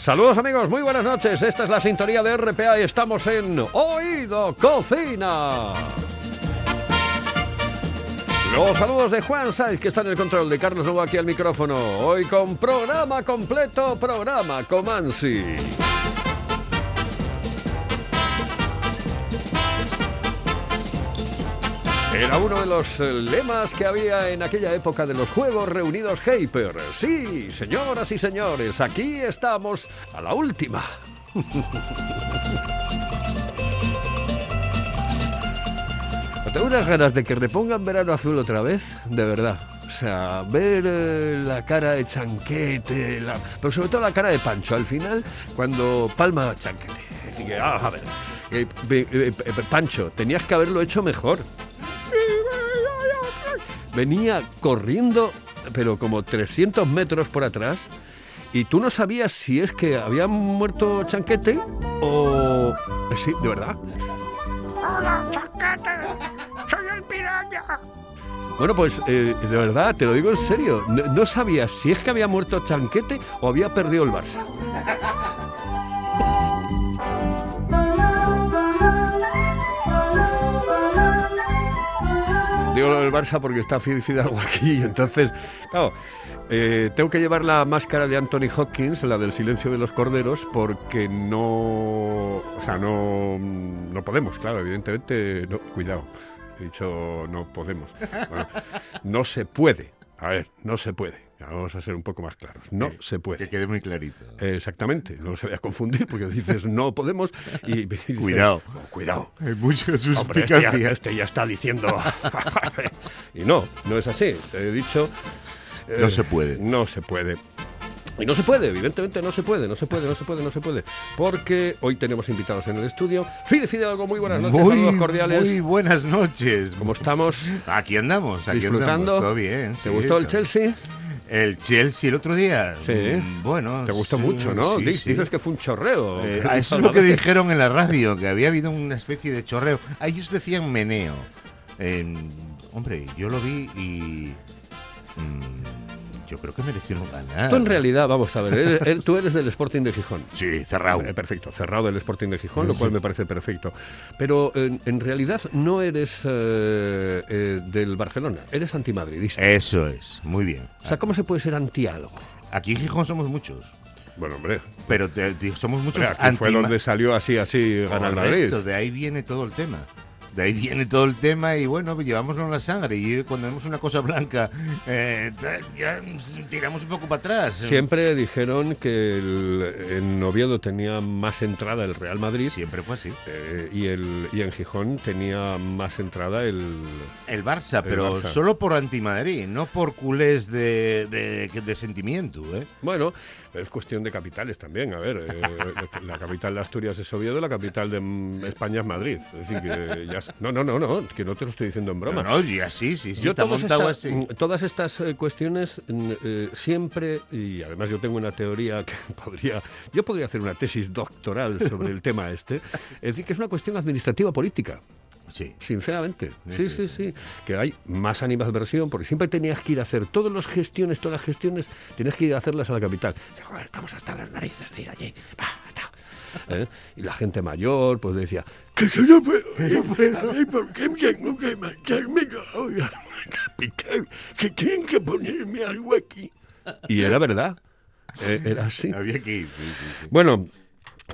Saludos amigos, muy buenas noches. Esta es la sintonía de RPA y estamos en Oído Cocina. Los saludos de Juan Saiz, que está en el control, de Carlos Lobo aquí al micrófono. Hoy con programa completo, programa Comansi. Era uno de los eh, lemas que había en aquella época de los Juegos Reunidos Hyper. Sí, señoras y señores, aquí estamos a la última. Tengo unas ganas de que repongan Verano Azul otra vez, de verdad. O sea, ver eh, la cara de Chanquete, pero sobre todo la cara de Pancho al final, cuando palma Chanquete. Es decir, ah, a ver, ve- eh, Pancho, tenías que haberlo hecho mejor. Venía corriendo, pero como 300 metros por atrás, y tú no sabías si es que había muerto Chanquete o... Eh, Sí, de verdad. ¡Hola, Chanquete! ¡Soy el piraña! Bueno, pues eh, de verdad, te lo digo en serio. No, no sabías si es que había muerto Chanquete o había perdido el Barça. Digo lo del Barça porque está Fid- Fidalgo aquí entonces, claro, eh, tengo que llevar la máscara de Anthony Hopkins, la del silencio de los corderos, porque no, o sea, no, no podemos, claro, evidentemente, no, cuidado, he dicho no podemos, no se puede, a ver, no se puede, vamos a ser un poco más claros, no se puede. Que quede muy clarito. Eh, Exactamente, no se vaya a confundir porque dices no podemos y Cuidado. "Oh, cuidado. Hay mucha Hombre, este, ya, suspicacia. este ya está diciendo. y no, no es así. Te he dicho. eh, No se puede. No se puede. Y no se puede, evidentemente no se puede, no se puede, no se puede, no se puede. Porque hoy tenemos invitados en el estudio. Fide Fidalgo, muy buenas noches, saludos cordiales. muy buenas noches. ¿Cómo estamos? Aquí andamos, aquí Disfrutando. andamos. Todo bien. ¿Te sí, gustó el Chelsea? El Chelsea el otro día. Sí. Mm, Bueno. Te gustó sí, mucho, ¿no? sí, Di- sí. Dices que fue un chorreo. Eh, ah, eso es lo que dijeron en la radio, que había habido una especie de chorreo. Ah, ellos decían meneo. Eh, hombre, yo lo vi y. mm, yo creo que merecieron ganar. Tú en realidad, vamos a ver, eres- tú eres del Sporting de Gijón. Sí, cerrado. Eh, perfecto, cerrado el Sporting de Gijón, lo Sí. cual me parece perfecto. Pero en, en realidad no eres eh, eh, del Barcelona, eres antimadridista. Eso es, muy bien. o sea, ¿cómo se puede ser anti algo? Aquí en Gijón somos muchos. Bueno, hombre, Pero te- te- somos muchos aquí fue donde salió así, así, gana el Madrid. De ahí viene todo el tema. De ahí viene todo el tema y bueno, pues llevámoslo en la sangre. Y cuando vemos una cosa blanca, eh, ya tiramos un poco para atrás. Siempre dijeron que el, en Oviedo tenía más entrada el Real Madrid Siempre fue así. eh, y, el, y en Gijón tenía más entrada el... El Barça, El pero Barça. solo por anti-Madrid, no por culés de, de, de sentimiento. ¿eh? Bueno, es cuestión de capitales también. A ver, eh, la capital de Asturias es Oviedo, la capital de mm, España es Madrid. Es decir, que ya... No, no, no, no, que no te lo estoy diciendo en broma. No, no, y así, sí, sí, Yo está todas montado estas- así. todas estas eh, cuestiones mm, eh, siempre, y además yo tengo una teoría que podría, yo podría hacer una tesis doctoral sobre el tema este, es decir, que es una cuestión administrativa política. Sí. Sinceramente, sí, Sí, sí, sí, sí, Que hay más animadversión, porque siempre tenías que ir a hacer todas las gestiones, todas las gestiones, tienes que ir a hacerlas a la capital. Dice, "Joder, estamos hasta las narices de ir allí. Va, ta". ¿Eh? Y la gente mayor, pues decía, que yo no puedo, no puedo, a ver, ¿por qué tengo que marcharme ahora a la capital? Que tienen que ponerme algo aquí. Y era verdad. Eh, Era así. Había que ir. sí, sí, sí. Bueno,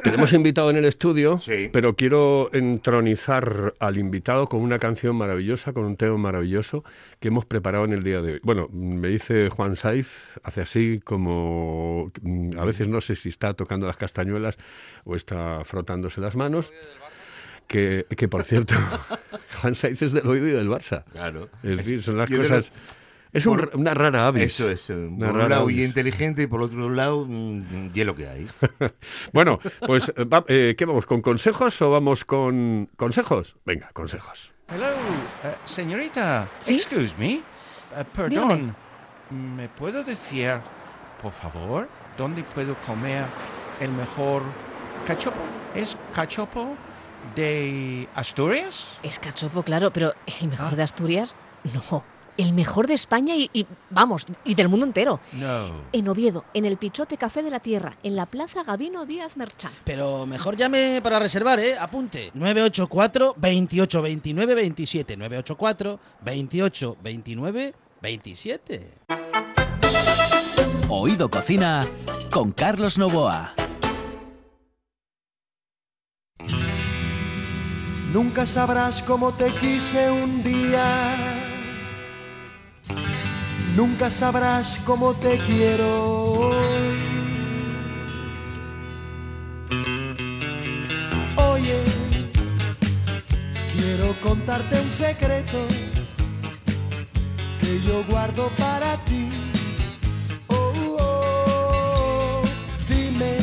tenemos invitado en el estudio, Sí. pero quiero entronizar al invitado con una canción maravillosa, con un tema maravilloso que hemos preparado en el día de hoy. Bueno, me dice Juan Saiz, hace así como mm, a veces no sé si está tocando las castañuelas o está frotándose las manos. Que, que por cierto, Juan Saiz es del oído y del Barça. Claro. Es decir, son las Yo cosas. Es un- por- una rara avis. Eso es. eh, Una Por un lado, avis. y inteligente, y por otro lado, mm, hielo que hay. Bueno, pues, eh, va- eh, ¿qué vamos? ¿Con consejos o vamos con consejos? Venga, consejos. Hello, señorita. ¿Sí? Excuse me. Eh, perdón. ¿Me puedo decir, por favor, dónde puedo comer el mejor cachopo? ¿Es cachopo de Asturias? Es cachopo, claro, pero el mejor Ah. de Asturias, no. El mejor de España y, y, vamos, y del mundo entero. No. En Oviedo, en el Pichote Café de la Tierra, en la Plaza Gabino Díaz Merchán. Pero mejor llame para reservar, ¿eh? Apunte. 984 28 29 27. 984 28 29 27. Oído Cocina con Carlos Novoa. Nunca sabrás cómo te quise un día. Nunca sabrás cómo te quiero. Oye, quiero contarte un secreto que yo guardo para ti. Oh, oh, dime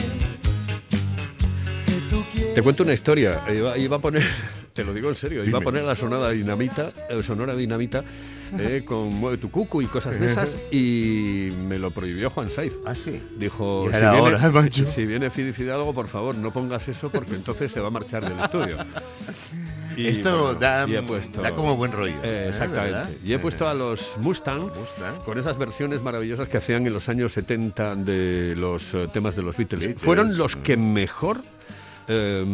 que tú quieres. Te cuento una historia. Iba, iba a poner, te lo digo en serio, iba a poner la sonora dinamita, eh, sonora dinamita, eh, con Mueve tu cucu y cosas de esas, y me lo prohibió Juan Saiz. Ah, sí. Dijo, si viene, hora, si, si viene Fidi Fidalgo, por favor, no pongas eso porque entonces se va a marchar del estudio. Y, Esto bueno, da, y puesto- da como buen rollo. Eh, ¿eh? exactamente. ¿Verdad? Y he puesto a los Mustang Mustang. con esas versiones maravillosas que hacían en los años 70 de los eh, temas de los Beatles. Beatles, Fueron los que mejor eh,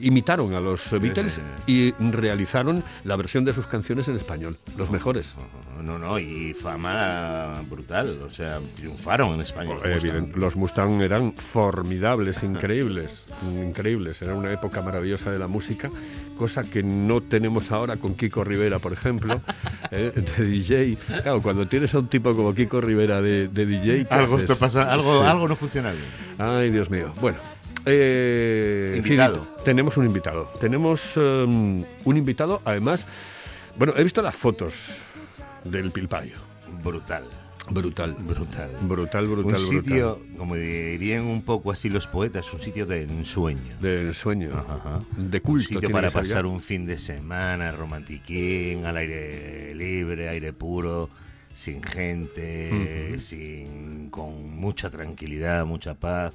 imitaron a los Beatles y realizaron la versión de sus canciones en español, los mejores. No, no, y fama brutal. O sea, triunfaron en España. los Eh, Mustang. evident- los Mustang eran formidables, increíbles, increíbles. Era una época maravillosa de la música, cosa que no tenemos ahora con Kiko Rivera, por ejemplo, eh, de DJ. Claro, cuando tienes a un tipo como Kiko Rivera de, de DJ, ¿qué Algo haces? esto pasa, algo, Sí. algo no funciona bien. Ay, Dios mío. Bueno. Eh, Invitado. Tenemos un invitado. Tenemos eh, un invitado, además. Bueno, he visto las fotos del Pilpayo. Brutal. Brutal. Brutal. Brutal, Un brutal, brutal. sitio, como dirían un poco así los poetas, un sitio de ensueño. Del sueño. Ajá, ajá. De Un culto. sitio tiene para pasar un fin de semana romantiquín, al aire libre, aire puro, sin gente, sin, con mucha tranquilidad, mucha paz,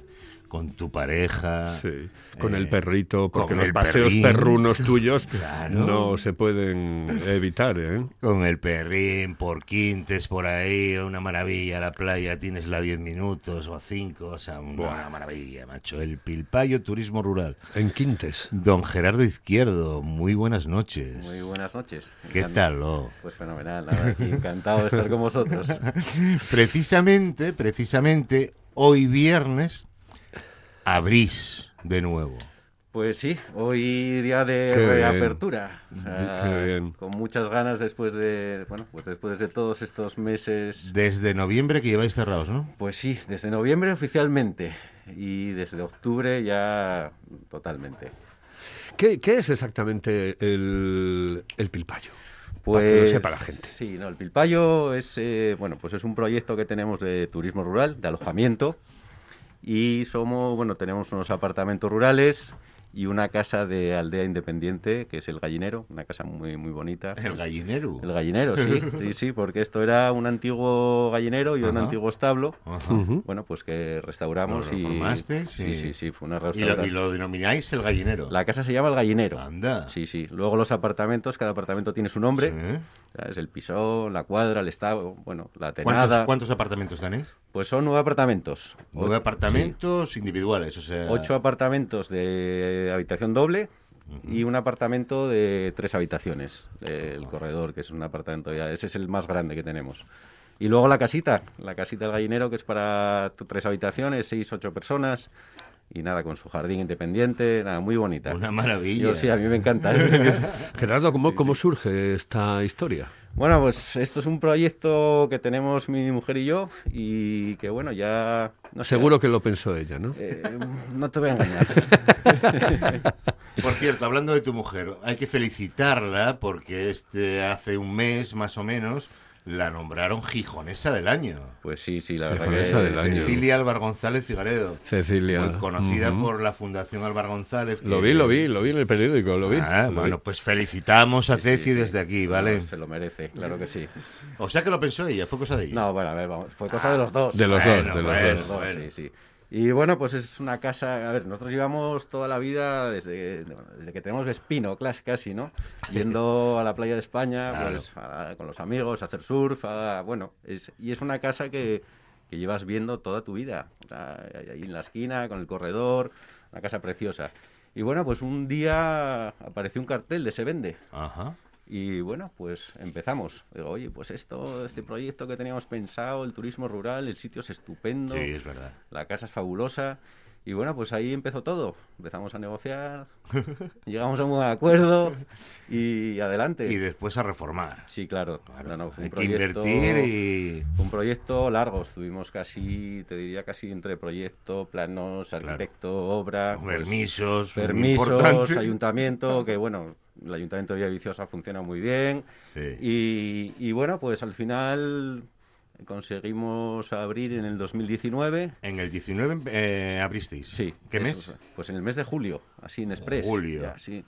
con tu pareja. Sí, con eh, el perrito, porque los paseos perrín. perrunos tuyos Claro. no se pueden evitar, ¿eh? Con el perrín, por quintes, por ahí, una maravilla. La playa tienes la 10 minutos o 5, o sea, una Buah. maravilla, macho. El Pilpayo Turismo Rural. En Quintes. Don Gerardo Izquierdo, muy buenas noches. Muy buenas noches. ¿Qué tal, oh? Pues fenomenal, verdad, encantado de estar con vosotros. Precisamente, precisamente, hoy viernes abrís de nuevo. Pues sí, hoy día de Qué reapertura. O sea. Con muchas ganas después de, bueno, pues después de todos estos meses. Desde noviembre que lleváis cerrados, ¿no? Pues sí, desde noviembre oficialmente y desde octubre ya totalmente. ¿Qué, qué es exactamente el, el Pilpayo? Pues Para que lo sepa la gente. Sí, no, el Pilpayo es eh, bueno, pues es un proyecto que tenemos de turismo rural, de alojamiento y somos, bueno, tenemos unos apartamentos rurales y una casa de aldea independiente que es el Gallinero, una casa muy muy bonita. El gallinero. El gallinero, sí, sí, sí, porque esto era un antiguo gallinero y un antiguo establo. Ajá. Bueno, pues que restauramos ¿Lo y sí, Sí. sí, sí, fue una Y lo, restauración. y lo denomináis el gallinero. La casa se llama el gallinero. Anda. Sí, sí. Luego los apartamentos, cada apartamento tiene su nombre. Sí. ¿Sabes? El pisón, la cuadra, el estado, bueno, la ¿Cuántos, tenada. cuántos apartamentos tenéis? Pues son nueve apartamentos. Nueve apartamentos individuales, o sea... Ocho apartamentos de habitación doble y un apartamento de tres habitaciones. El corredor, que es un apartamento ya, ese es el más grande que tenemos. Y luego la casita, la casita del gallinero, que es para tres habitaciones, seis, ocho personas. Y nada, con su jardín independiente, nada, muy bonita. Una maravilla. Yo sí, a mí me encanta. Gerardo, ¿cómo, cómo surge esta historia? Bueno, pues esto es un proyecto que tenemos mi mujer y yo y que bueno, ya... No sé, Seguro que lo pensó ella, ¿no? eh, no te voy a engañar. Por cierto, hablando de tu mujer, hay que felicitarla porque este hace un mes más o menos la nombraron Gijonesa del año. Pues sí, sí, la verdad Gijonesa que... del año. Cecilia Álvar González Figaredo. Cecilia. Muy conocida Ujú. por la Fundación Álvar González. Lo que- vi, lo vi, lo vi en el periódico, lo vi. Ah, lo vi. bueno, pues felicitamos a Sí, Ceci sí, desde aquí, ¿vale? se lo merece, claro que sí. O sea que lo pensó ella, fue cosa de ella. No, bueno, a ver, vamos, fue cosa de los dos. De los Bueno, dos, de los bueno, dos. Dos, bueno. sí, sí. Y bueno, pues es una casa, a ver, nosotros llevamos toda la vida, desde, desde que tenemos Espino, casi, ¿no? Yendo a la playa de España, Claro. pues a- con los amigos, a hacer surf, a- bueno, es, y es una casa que, que llevas viendo toda tu vida, sea, ahí en la esquina, con el corredor, una casa preciosa. Y bueno, pues un día apareció un cartel de Se Vende. Ajá. Y bueno, pues empezamos. Digo, oye, pues esto, este proyecto que teníamos pensado, el turismo rural, el sitio es estupendo, Sí, es verdad. la casa es fabulosa. Y bueno, pues ahí empezó todo. Empezamos a negociar, llegamos a un buen acuerdo y adelante. Y después a reformar. Sí, claro. Claro, No, no, fue hay un que proyecto- invertir y... fue un proyecto largo, estuvimos casi, te diría casi entre proyecto, planos, arquitecto, obra, pues, Permisos, permisos, importante. ayuntamiento, que bueno, el ayuntamiento de Villaviciosa funciona muy bien. Sí. Y, y bueno, pues al final conseguimos abrir en el 2019. En el 19 eh, abristeis. Sí. ¿Qué eso mes? Pues en el mes de julio, así en Express. Julio. ya, sí.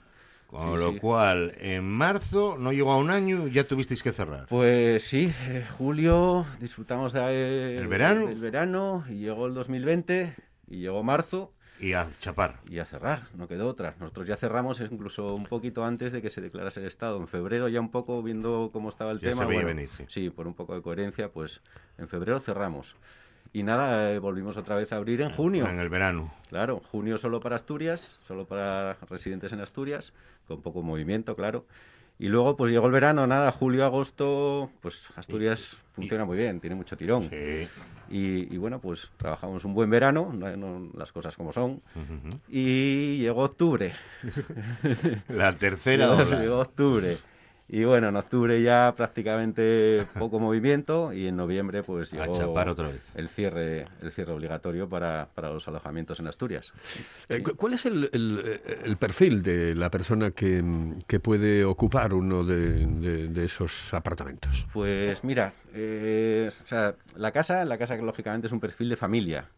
Con Sí, lo sí. cual, en marzo, no llegó a un año, ya tuvisteis que cerrar. Pues sí, eh, julio disfrutamos de, eh, ¿El verano? del verano y llegó el 2020 y llegó marzo Y a chapar. y a cerrar, no quedó otra. Nosotros ya cerramos incluso un poquito antes de que se declarase el Estado. En febrero ya un poco viendo cómo estaba el Ya tema. se veía bueno, venir, sí. sí, por un poco de coherencia, pues en febrero cerramos. Y nada, eh, volvimos otra vez a abrir en junio. En el verano. Claro, junio solo para Asturias, solo para residentes en Asturias, con poco movimiento, claro. Y luego pues llegó el verano, nada, julio, agosto, pues Asturias funciona muy bien, tiene mucho tirón. Sí. Y, y bueno, pues trabajamos un buen verano, no- no- las cosas como son. Y llegó octubre. La tercera ola. Llegó octubre. Y bueno, en octubre ya prácticamente poco movimiento y en noviembre pues A llegó chapar otra vez. el cierre el cierre obligatorio para, para los alojamientos en Asturias. Eh, cu- ¿Cuál es el, el- el perfil de la persona que, que puede ocupar uno de, de- de esos apartamentos? Pues mira, eh, o sea, la casa, la casa que lógicamente es un perfil de familia.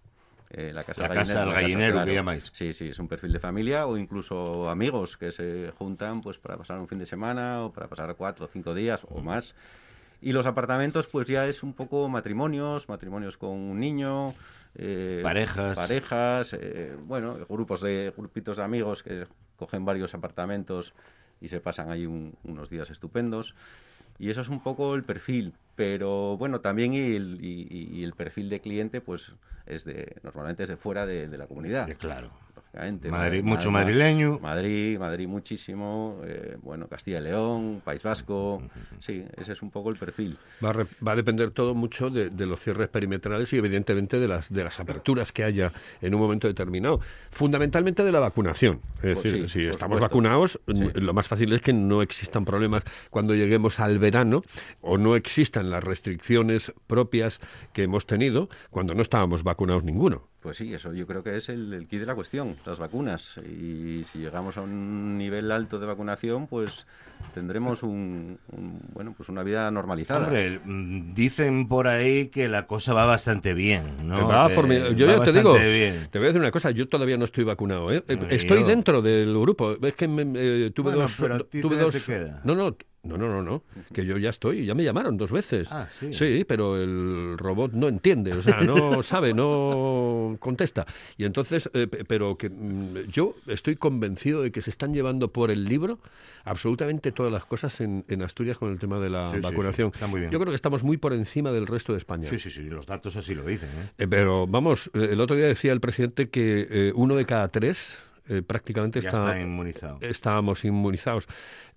Eh, la casa, La del casa del casa, gallinero, que llamáis. Sí, sí, es un perfil de familia o incluso amigos que se juntan pues para pasar un fin de semana o para pasar cuatro o cinco días o más. Y los apartamentos pues ya es un poco matrimonios, matrimonios con un niño, eh, Parejas. parejas, eh, bueno, grupos de grupitos de amigos que cogen varios apartamentos y se pasan ahí un- unos días estupendos. Y eso es un poco el perfil, pero bueno, también el, y- y el perfil de cliente, pues es de normalmente es de fuera de, de la comunidad. Eh, Claro. Madrid- Ma- mucho ma- madrileño. Madrid, Madrid muchísimo, eh, bueno, Castilla y León, País Vasco, sí, ese es un poco el perfil. Va a, re- va a depender todo mucho de, de los cierres perimetrales y evidentemente de las, de las aperturas que haya en un momento determinado. Fundamentalmente de la vacunación. Es Pues decir, sí, si estamos supuesto. vacunados, Sí. lo más fácil es que no existan problemas cuando lleguemos al verano o no existan las restricciones propias que hemos tenido cuando no estábamos vacunados ninguno. Pues sí, eso yo creo que es el, el kit de la cuestión, las vacunas. Y si llegamos a un nivel alto de vacunación, pues tendremos un, un- bueno, pues una vida normalizada. Hombre, mm, dicen por ahí que la cosa va bastante bien, ¿no? Va Que yo va ya te digo, bien. te voy a decir una cosa, yo todavía no estoy vacunado. ¿eh? Estoy yo- dentro del grupo. Es que me- eh, tuve Bueno, dos. pero a ti tuve dos te queda. No, no. No, no, no, no, que yo ya estoy, ya me llamaron dos veces. Ah, sí. Sí, pero el robot no entiende, o sea, no sabe, no contesta. Y entonces, eh, pe- pero que mm, yo estoy convencido de que se están llevando por el libro absolutamente todas las cosas en, en Asturias con el tema de la Sí, sí, sí, vacunación. está muy bien. Yo creo que estamos muy por encima del resto de España. Sí, sí, sí, los datos así lo dicen, ¿eh? Eh, pero vamos, eh, el otro día decía el presidente que eh, uno de cada tres eh, prácticamente Ya está- está inmunizado. estábamos inmunizados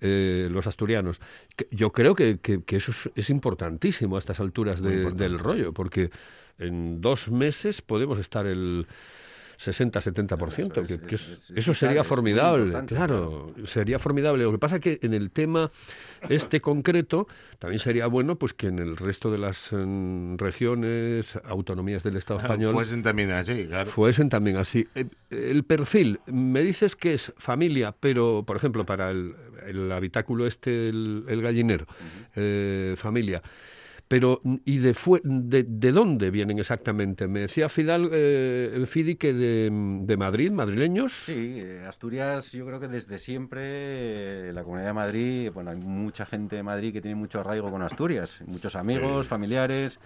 eh, los asturianos. Que- Yo creo que, que- que eso es, es importantísimo a estas alturas de- del rollo, porque en dos meses podemos estar el 60-70%, Eso que, es- que es- es- es eso sería formidable, claro, sería formidable. Lo que pasa es que en el tema este concreto también sería bueno pues que en el resto de las mm, regiones, autonomías del Estado español Fuesen también así, claro. fuesen también así. El perfil, me dices que es familia, pero, por ejemplo, para el, el habitáculo este, el, el gallinero, eh, familia. Pero, ¿y de, de, de dónde vienen exactamente? Me decía Fidal, eh, Fidi que de, de Madrid, madrileños. Sí, eh, Asturias, yo creo que desde siempre eh, la Comunidad de Madrid, bueno, hay mucha gente de Madrid que tiene mucho arraigo con Asturias, muchos amigos, familiares,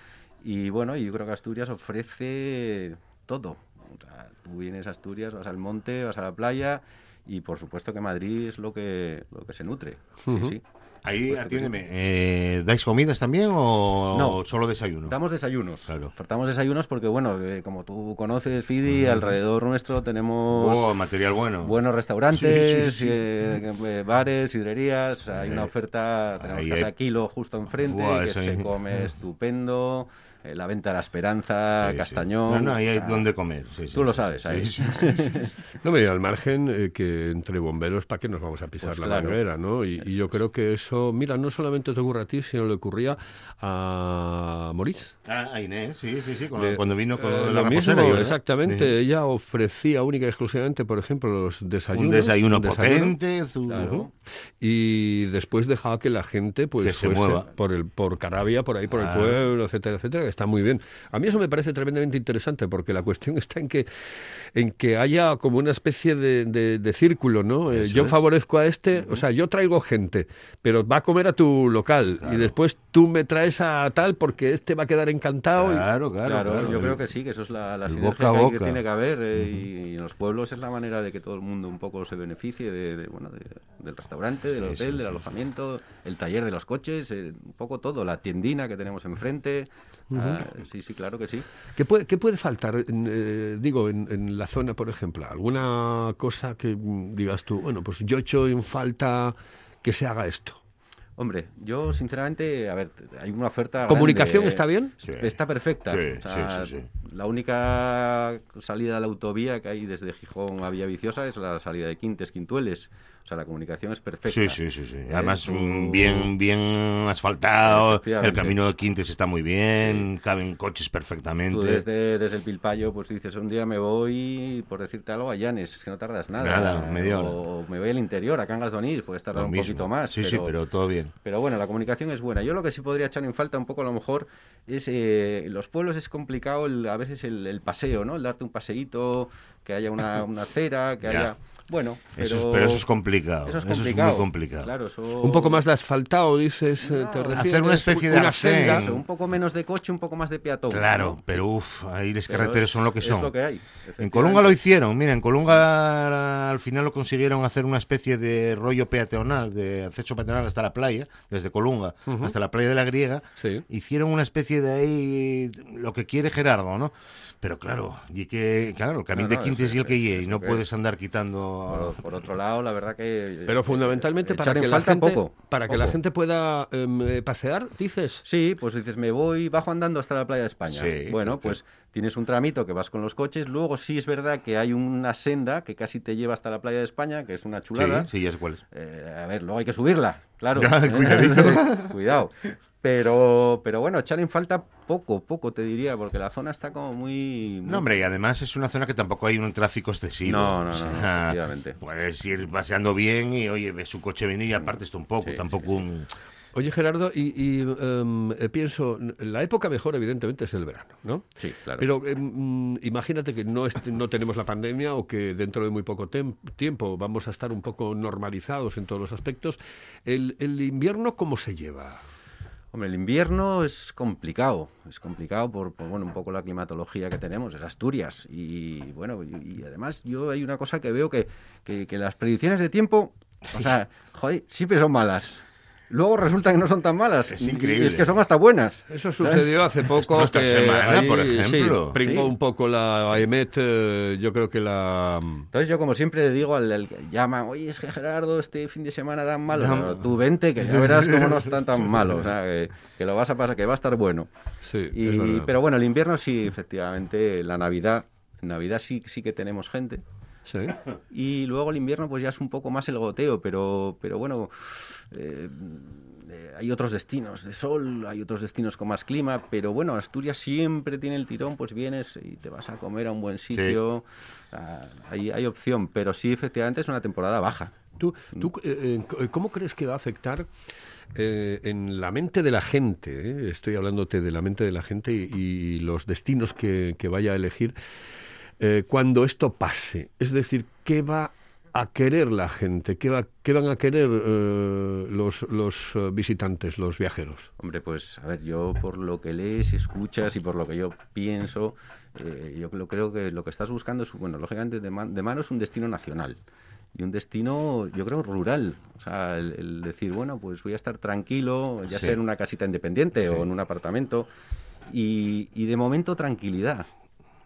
y bueno, yo creo que Asturias ofrece todo. O sea, tú vienes a Asturias, vas al monte, vas a la playa, y por supuesto que Madrid es lo que, lo que se nutre. Sí, sí. Ahí, Pues, atiéndeme, eh, ¿dais comidas también o No. solo desayuno? Damos desayunos. Claro. Ofertamos desayunos porque, bueno, eh, como tú conoces, Fidi, alrededor nuestro tenemos Oh, material bueno. buenos restaurantes, Sí, sí, sí. eh, eh, bares, sidrerías. Hay una Eh, oferta, tenemos Casa hay- Kilo justo enfrente, Buah, que se ahí- come estupendo. Eh, la Venta de la Esperanza, Sí, sí. Castañón. No, no, ahí hay sea, donde comer. sí, sí, Tú lo sabes, ahí. sí, sí, sí, sí. No me al margen eh, que entre bomberos, ¿para qué nos vamos a pisar Pues la claro. manguera? ¿no? Y, y yo creo que eso, mira, no solamente te ocurre a ti, sino le ocurría a Maurice. Ah, a Inés, sí, sí, sí, cuando, De- cuando vino con Eh, la lo mismo, yo, ¿eh? exactamente. Sí. Ella ofrecía única y exclusivamente, por ejemplo, los desayunos. Un desayuno un desayuno. potente, su-. Y después dejaba que la gente pues Que se fuese mueva. por el por Carabia, por ahí por Ah. el pueblo, etcétera, etcétera, que está muy bien. A mí eso me parece tremendamente interesante porque la cuestión está en que en que haya como una especie de, de- de círculo, ¿no? Eh, yo es. favorezco a este, o sea, yo traigo gente, pero va a comer a tu local y después tú me traes a tal porque este va a quedar encantado. y- Claro, claro, yo creo que sí, que eso es la, la sinergia boca que, hay que boca. tiene que haber eh, y, y en los pueblos es la manera de que todo el mundo un poco se beneficie de, de, bueno, de- del restaurante, del Sí, hotel, sí, del sí. alojamiento, el taller de los coches, eh, un poco todo, la tiendina que tenemos enfrente. Ah, sí, sí, claro que sí. ¿Qué puede, qué puede faltar, en, eh, digo, en, en la zona, por ejemplo? ¿Alguna cosa que mm, digas tú, bueno, pues yo echo en falta que se haga esto? Hombre, yo sinceramente, a ver, hay una oferta. ¿Comunicación grande. está bien? Sí. Está perfecta. Sí, O sea, sí, sí, sí. La única salida de la autovía que hay desde Gijón a Villaviciosa es la salida de Quintes, Quintueles. O sea, la comunicación es perfecta. Sí, sí, sí, sí. Además, mm, bien, bien asfaltado. El camino de Quintes está muy bien. Caben coches perfectamente. Tú desde, desde el Pilpayo, pues dices, un día me voy, por decirte algo, a Llanes, es que no tardas nada. Nada, media hora. O me voy al interior, a Cangas de Onís, puedes tardar Lo un mismo. poquito más. Sí, sí, pero todo bien. Pero bueno, la comunicación es buena. Yo lo que sí podría echar en falta un poco a lo mejor es, eh, los pueblos es complicado el- a veces el, el paseo, ¿no? El darte un paseíto, que haya una, una acera, que Ya. haya... Bueno, pero... Eso es- pero eso es complicado. Eso es Eso es muy complicado. Claro, eso... Un poco más de asfaltado, dices, eh, te No, refieres. hacer una especie de una senda. Eso, un poco menos de coche, un poco más de peatón. Claro, ¿no? pero uff, ahí las carreteras son lo que es son. lo que hay, En. Colunga lo hicieron, mira, en Colunga al final lo consiguieron hacer una especie de rollo peatonal, de acceso peatonal hasta la playa, desde Colunga hasta la playa de la Griega. Sí. Hicieron una especie de ahí lo que quiere Gerardo, ¿no? Pero claro, y que, claro, el camino No, de Quintes es- y el que y no puedes es. andar quitando... Por, por otro lado, la verdad que... Pero eh, fundamentalmente para que la falta gente, poco, para que la gente pueda em, eh, pasear, dices. Sí, pues dices, me voy, bajo andando hasta la playa de España. Sí, bueno, que- pues tienes un tramito que vas con los coches. Luego sí es verdad que hay una senda que casi te lleva hasta la playa de España, que es una Sí, chulada. sí, ya sé cuál es. Eh, a ver, luego hay que subirla, claro. Ya. Cuidado. Pero, pero bueno, echar en falta poco, poco te diría, porque la zona está como muy... muy- No, hombre, y además es una zona que tampoco hay un tráfico excesivo. No, no, O no, efectivamente. Puedes ir paseando bien y, oye, ves su coche venir y apartes un poco. Sí, tampoco sí, sí. un... Oye, Gerardo, y, y, eh, pienso, la época mejor, evidentemente, es el verano, ¿no? Sí, claro. Pero em, imagínate que no, no tenemos la pandemia o que dentro de muy poco tiempo vamos a estar un poco normalizados en todos los aspectos. ¿El, el invierno cómo se lleva? Hombre, el invierno es complicado, es complicado por, por, bueno, un poco la climatología que tenemos, es Asturias. Y bueno, y, y además yo hay una cosa que veo que, que, que las predicciones de tiempo, o sea, joder, siempre son malas. Luego resulta que no son tan malas. Es Y- y increíble. es que son hasta buenas. Eso sucedió hace poco. Esta que semana, ahí, por sí, ejemplo. pringó Sí. un poco la EMET. eh, yo creo que la. Entonces yo como siempre le digo al, al que llama, oye, es que Gerardo, este fin de semana tan malo. No. Pero tú vente, que ya verás cómo no están tan malos. O sea, que, que lo vas a pasar, que va a estar bueno. Sí, Y- es verdad. pero bueno, el invierno sí, efectivamente, la Navidad, en Navidad sí, sí que tenemos gente. Sí. Y luego el invierno pues ya es un poco más el goteo, pero, pero bueno, eh, eh, hay otros destinos de sol, hay otros destinos con más clima, pero bueno, Asturias siempre tiene el tirón, pues vienes y te vas a comer a un buen sitio, ah, hay, hay opción, pero sí efectivamente es una temporada baja. ¿Tú, tú, eh, eh, ¿Cómo crees que va a afectar eh, en la mente de la gente? eh? Estoy hablándote de la mente de la gente y, y los destinos que, que vaya a elegir eh, cuando esto pase. Es decir, ¿qué va a querer la gente? ¿Qué, va, qué van a querer eh, los, los eh, visitantes, los viajeros? Hombre, pues a ver, yo por lo que lees y escuchas y por lo que yo pienso, eh, yo lo- creo que lo que estás buscando es, bueno, lógicamente de, man- de mano es un destino nacional y un destino, yo creo, rural. O sea, el, el decir, bueno, pues voy a estar tranquilo, ya Sí. sea en una casita independiente Sí. o en un apartamento y, y de momento tranquilidad.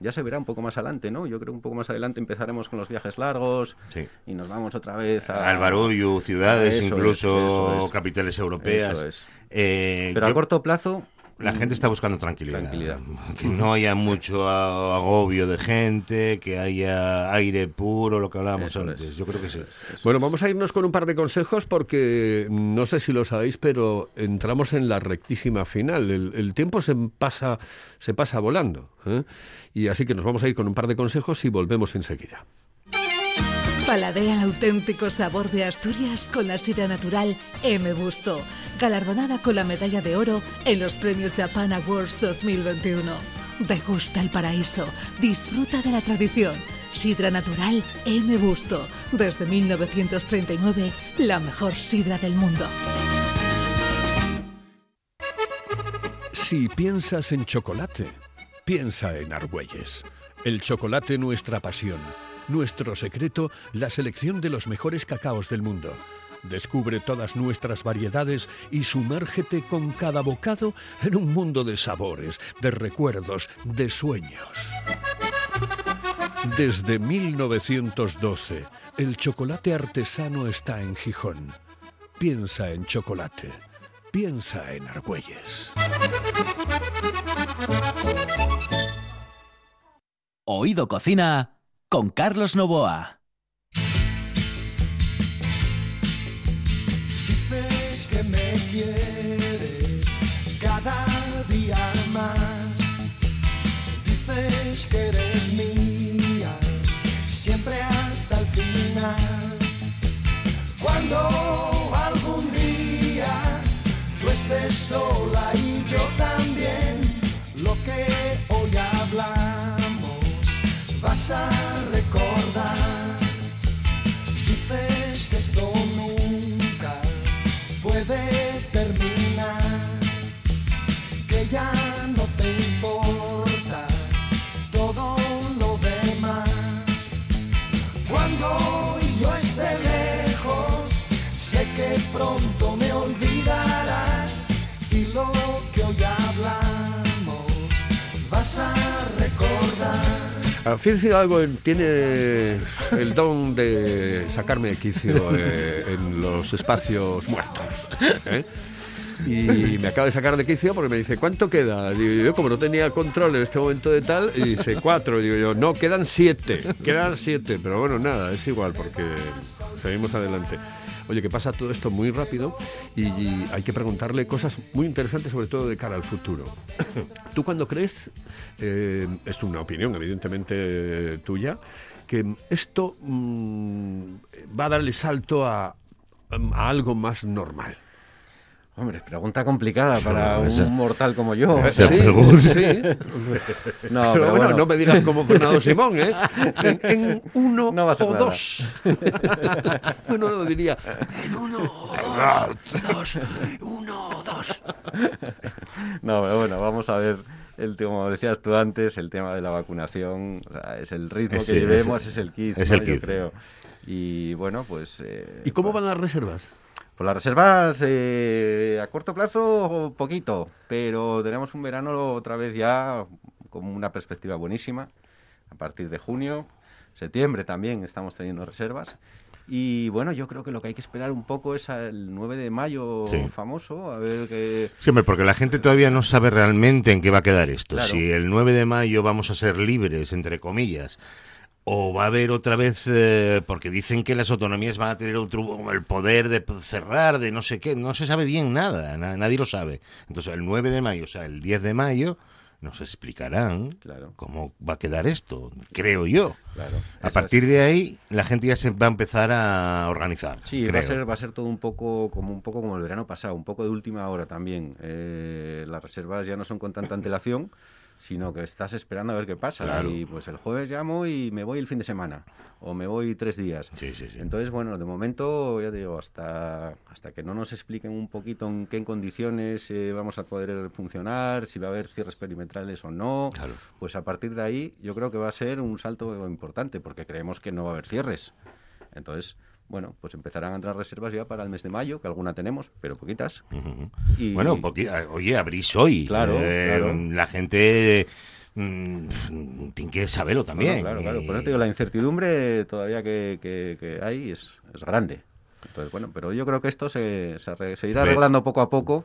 Ya se verá un poco más adelante, ¿no? Yo creo que un poco más adelante empezaremos con los viajes largos Sí. y nos vamos otra vez a... Al barullo, ciudades, Eso incluso es. capitales europeas. Eso es. Eh, Pero a corto plazo... La gente está buscando tranquilidad. Tranquilidad. Que no haya mucho agobio de gente, que haya aire puro, lo que hablábamos Eso antes. es. Yo creo que sí. Bueno, vamos a irnos con un par de consejos porque no sé si lo sabéis, pero entramos en la rectísima final. El, el tiempo se pasa, se pasa volando. ¿eh? Y así que nos vamos a ir con un par de consejos y volvemos enseguida. Paladea el auténtico sabor de Asturias con la sidra natural M. Busto, galardonada con la medalla de oro en los premios Japan Awards 2021. Degusta el paraíso, disfruta de la tradición. Sidra natural M. Busto, desde 1939, la mejor sidra del mundo. Si piensas en chocolate, piensa en Argüelles. El chocolate nuestra pasión. Nuestro secreto, la selección de los mejores cacaos del mundo. Descubre todas nuestras variedades y sumérgete con cada bocado en un mundo de sabores, de recuerdos, de sueños. Desde 1912, el chocolate artesano está en Gijón. Piensa en chocolate. Piensa en Argüelles. Oído Cocina con Carlos Novoa. Dices que me quieres cada día más. Dices que eres mía, siempre hasta el final. Cuando algún día tú estés sola y yo también, lo que hoy hablamos vas a recordar. Dices que esto nunca puede terminar, que ya no te importa todo lo demás. Cuando yo esté lejos, sé que pronto me olvidarás y lo que hoy hablamos vas a recordar. Ah, algo, en- tiene el don de sacarme de quicio eh, en los espacios muertos. ¿eh? Y me acaba de sacar de quicio porque me dice, ¿cuánto queda? Digo yo, como no tenía control en este momento de tal, y dice, cuatro. Digo yo, no, quedan siete. Quedan siete. Pero bueno, nada, es igual porque seguimos adelante. Oye, que pasa todo esto muy rápido y, y hay que preguntarle cosas muy interesantes, sobre todo de cara al futuro. ¿Tú cuando crees, eh, es una opinión evidentemente tuya, que esto mm, va a darle salto a algo más normal? Hombre, pregunta complicada para No, esa- un mortal como yo. Sí, sí. No, pero, pero bueno, bueno. no me digas como Fernando Simón, ¿eh? En, en uno No o nada. dos. bueno, lo diría. En uno o dos. dos. Uno o dos. No, pero bueno, vamos a ver. El como decías tú antes, el tema de la vacunación, o sea, es el ritmo Ese- que llevemos, es el kit, es ¿no? el yo kit. creo. Y bueno, pues... eh, ¿Y cómo pues, van las reservas? Pues las reservas eh, a corto plazo, poquito, pero tenemos un verano otra vez ya con una perspectiva buenísima. A partir de junio, septiembre también estamos teniendo reservas. Y bueno, yo creo que lo que hay que esperar un poco es al 9 de mayo Sí. famoso, a ver qué... Siempre, porque la gente todavía no sabe realmente en qué va a quedar esto. Claro. Si el 9 de mayo vamos a ser libres, entre comillas, o va a haber otra vez, eh, porque dicen que las autonomías van a tener otro, el poder de cerrar, de no sé qué, no se sabe bien nada, na- nadie lo sabe. Entonces, el 9 de mayo, o sea, el 10 de mayo, nos explicarán Claro. cómo va a quedar esto, creo yo. Claro, A partir es. de ahí, la gente ya se va a empezar a organizar. Sí, va a, ser, va a ser todo un poco como un poco como el verano pasado, un poco de última hora también. Eh, las reservas ya no son con tanta antelación, sino que estás esperando a ver qué pasa. Claro. Y pues el jueves llamo y me voy el fin de semana, o me voy tres días. Sí, sí, sí. Entonces, bueno, de momento, ya te digo, hasta, hasta que no nos expliquen un poquito en qué condiciones eh, vamos a poder funcionar, si va a haber cierres perimetrales o no, Claro. pues a partir de ahí yo creo que va a ser un salto importante, porque creemos que no va a haber cierres. Entonces, bueno, pues empezarán a entrar reservas ya para el mes de mayo, que alguna tenemos, pero poquitas. Y- Bueno, ah, oye, abrís hoy. Claro, Eh, claro. La gente mm, tiene que saberlo también. Bueno, claro, claro. Por eso te digo, la incertidumbre todavía que, que- que hay es, es grande. Entonces, bueno, pero yo creo que esto se, se, se irá arreglando poco a poco.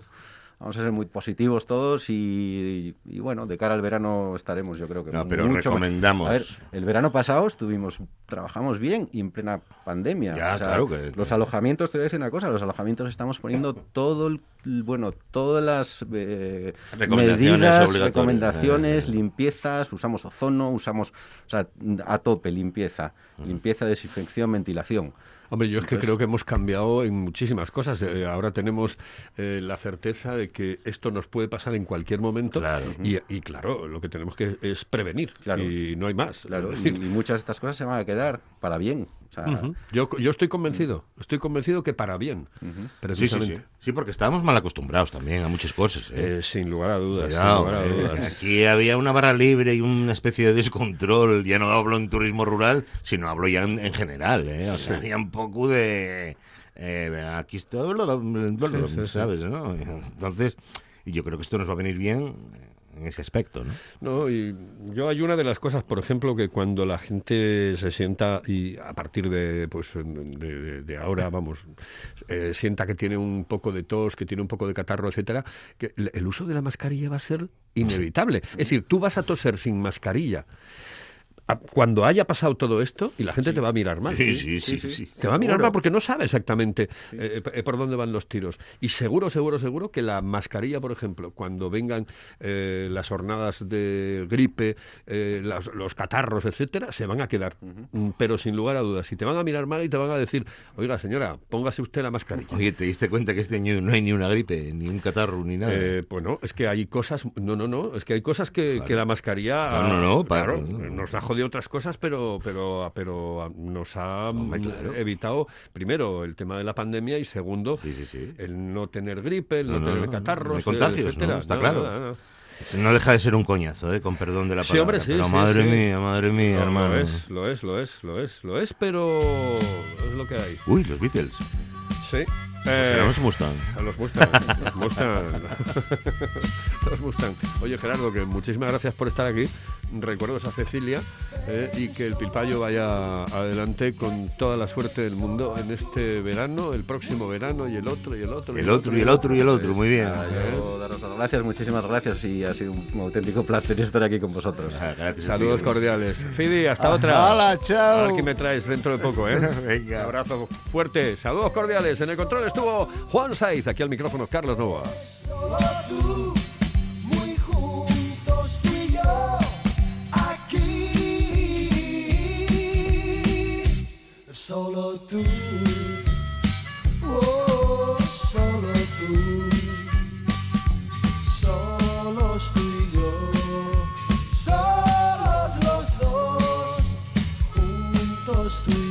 Vamos a ser muy positivos todos y, y, bueno, de cara al verano estaremos, yo creo que No, pero mucho recomendamos. A ver, el verano pasado estuvimos, trabajamos bien y en plena pandemia. Ya, claro que- Los alojamientos, te voy a decir una cosa, los alojamientos estamos poniendo todo el, bueno, todas las eh, Recomendaciones medidas, recomendaciones, Eh, limpiezas, usamos ozono, usamos, o sea, a tope limpieza, limpieza, desinfección, ventilación. Hombre, yo es que Entonces- creo que hemos cambiado en muchísimas cosas. Eh, ahora tenemos eh, la certeza de que esto nos puede pasar en cualquier momento. Claro. Y, y claro, lo que tenemos que es prevenir. Claro. Y no hay más. Claro, y, y muchas de estas cosas se van a quedar para bien. O sea, ujú. yo, yo estoy convencido. Estoy convencido que para bien. Sí, sí, Precisamente. sí. Sí, porque estábamos mal acostumbrados también a muchas cosas. ¿eh? Eh, sin lugar a dudas. Cuidado, sin lugar a eh, dudas. Aquí había una barra libre y una especie de descontrol. Ya no hablo en turismo rural, sino hablo ya en, en general. ¿eh? O sea, había un poco de. eh, aquí está. ¿Sabes? ¿no? Entonces, y yo creo que esto nos va a venir bien en ese aspecto. ¿no? No, y yo hay una de las cosas, por ejemplo, que cuando la gente se sienta y a partir de pues de, de- ahora, vamos, eh, sienta que tiene un poco de tos, que tiene un poco de catarro, etcétera, que el uso de la mascarilla va a ser inevitable. Es decir, tú vas a toser sin mascarilla. Cuando haya pasado todo esto, y la gente te va a mirar mal. Sí, sí, sí. sí, Te va a mirar Seguro. mal porque no sabe exactamente eh, eh, por dónde van los tiros. Y seguro, seguro, seguro que la mascarilla, por ejemplo, cuando vengan eh, las jornadas de gripe, eh, las- los catarros, etcétera, se van a quedar. Mm, Pero sin lugar a dudas, si te van a mirar mal y te van a decir, oiga, señora, póngase usted la mascarilla. Oye, ¿te diste cuenta que este año no hay ni una gripe, ni un catarro, ni nada? Eh, pues no, es que hay cosas, no, no, no, es que hay cosas que, que la mascarilla Claro, no, no, claro, no. nos ha jodido otras cosas, pero, pero, pero nos ha Hombre, mm, claro. evitado, primero, el tema de la pandemia y segundo, Sí, sí, sí. el no tener gripe, el no, tener catarros, contagios, etcétera. Está claro. No deja de ser un coñazo, ¿eh? con perdón de la Sí, palabra. hombre, sí, pero sí, madre sí. mía, madre mía, No, hermano. Lo es, lo es, lo es, lo es, lo es, pero es lo que hay. Uy, los Beatles. Sí. Será Eh, los Mustang. Los Mustang. Los Mustang. los Mustang. Oye, Gerardo, que muchísimas gracias por estar aquí. Recuerdos a Cecilia eh, y que el Pilpayo vaya adelante con toda la suerte del mundo en este verano, el próximo verano y el otro y el otro. El otro y el otro y el otro, muy bien. Ah, yo daros las gracias, muchísimas gracias y ha sido un auténtico placer estar aquí con vosotros. Ah, gracias a Saludos cordiales. Fidi, hasta otra. ¡Hala, chao! Aquí me traes dentro de poco, ¿eh? Venga. Un abrazo fuerte. Saludos cordiales. En el control estuvo Juan Saiz. Aquí al micrófono Carlos Nova. Solo tú, muy juntos tú Solo tú, oh, solo tú, solos tú y yo, solos los dos, juntos tú y yo,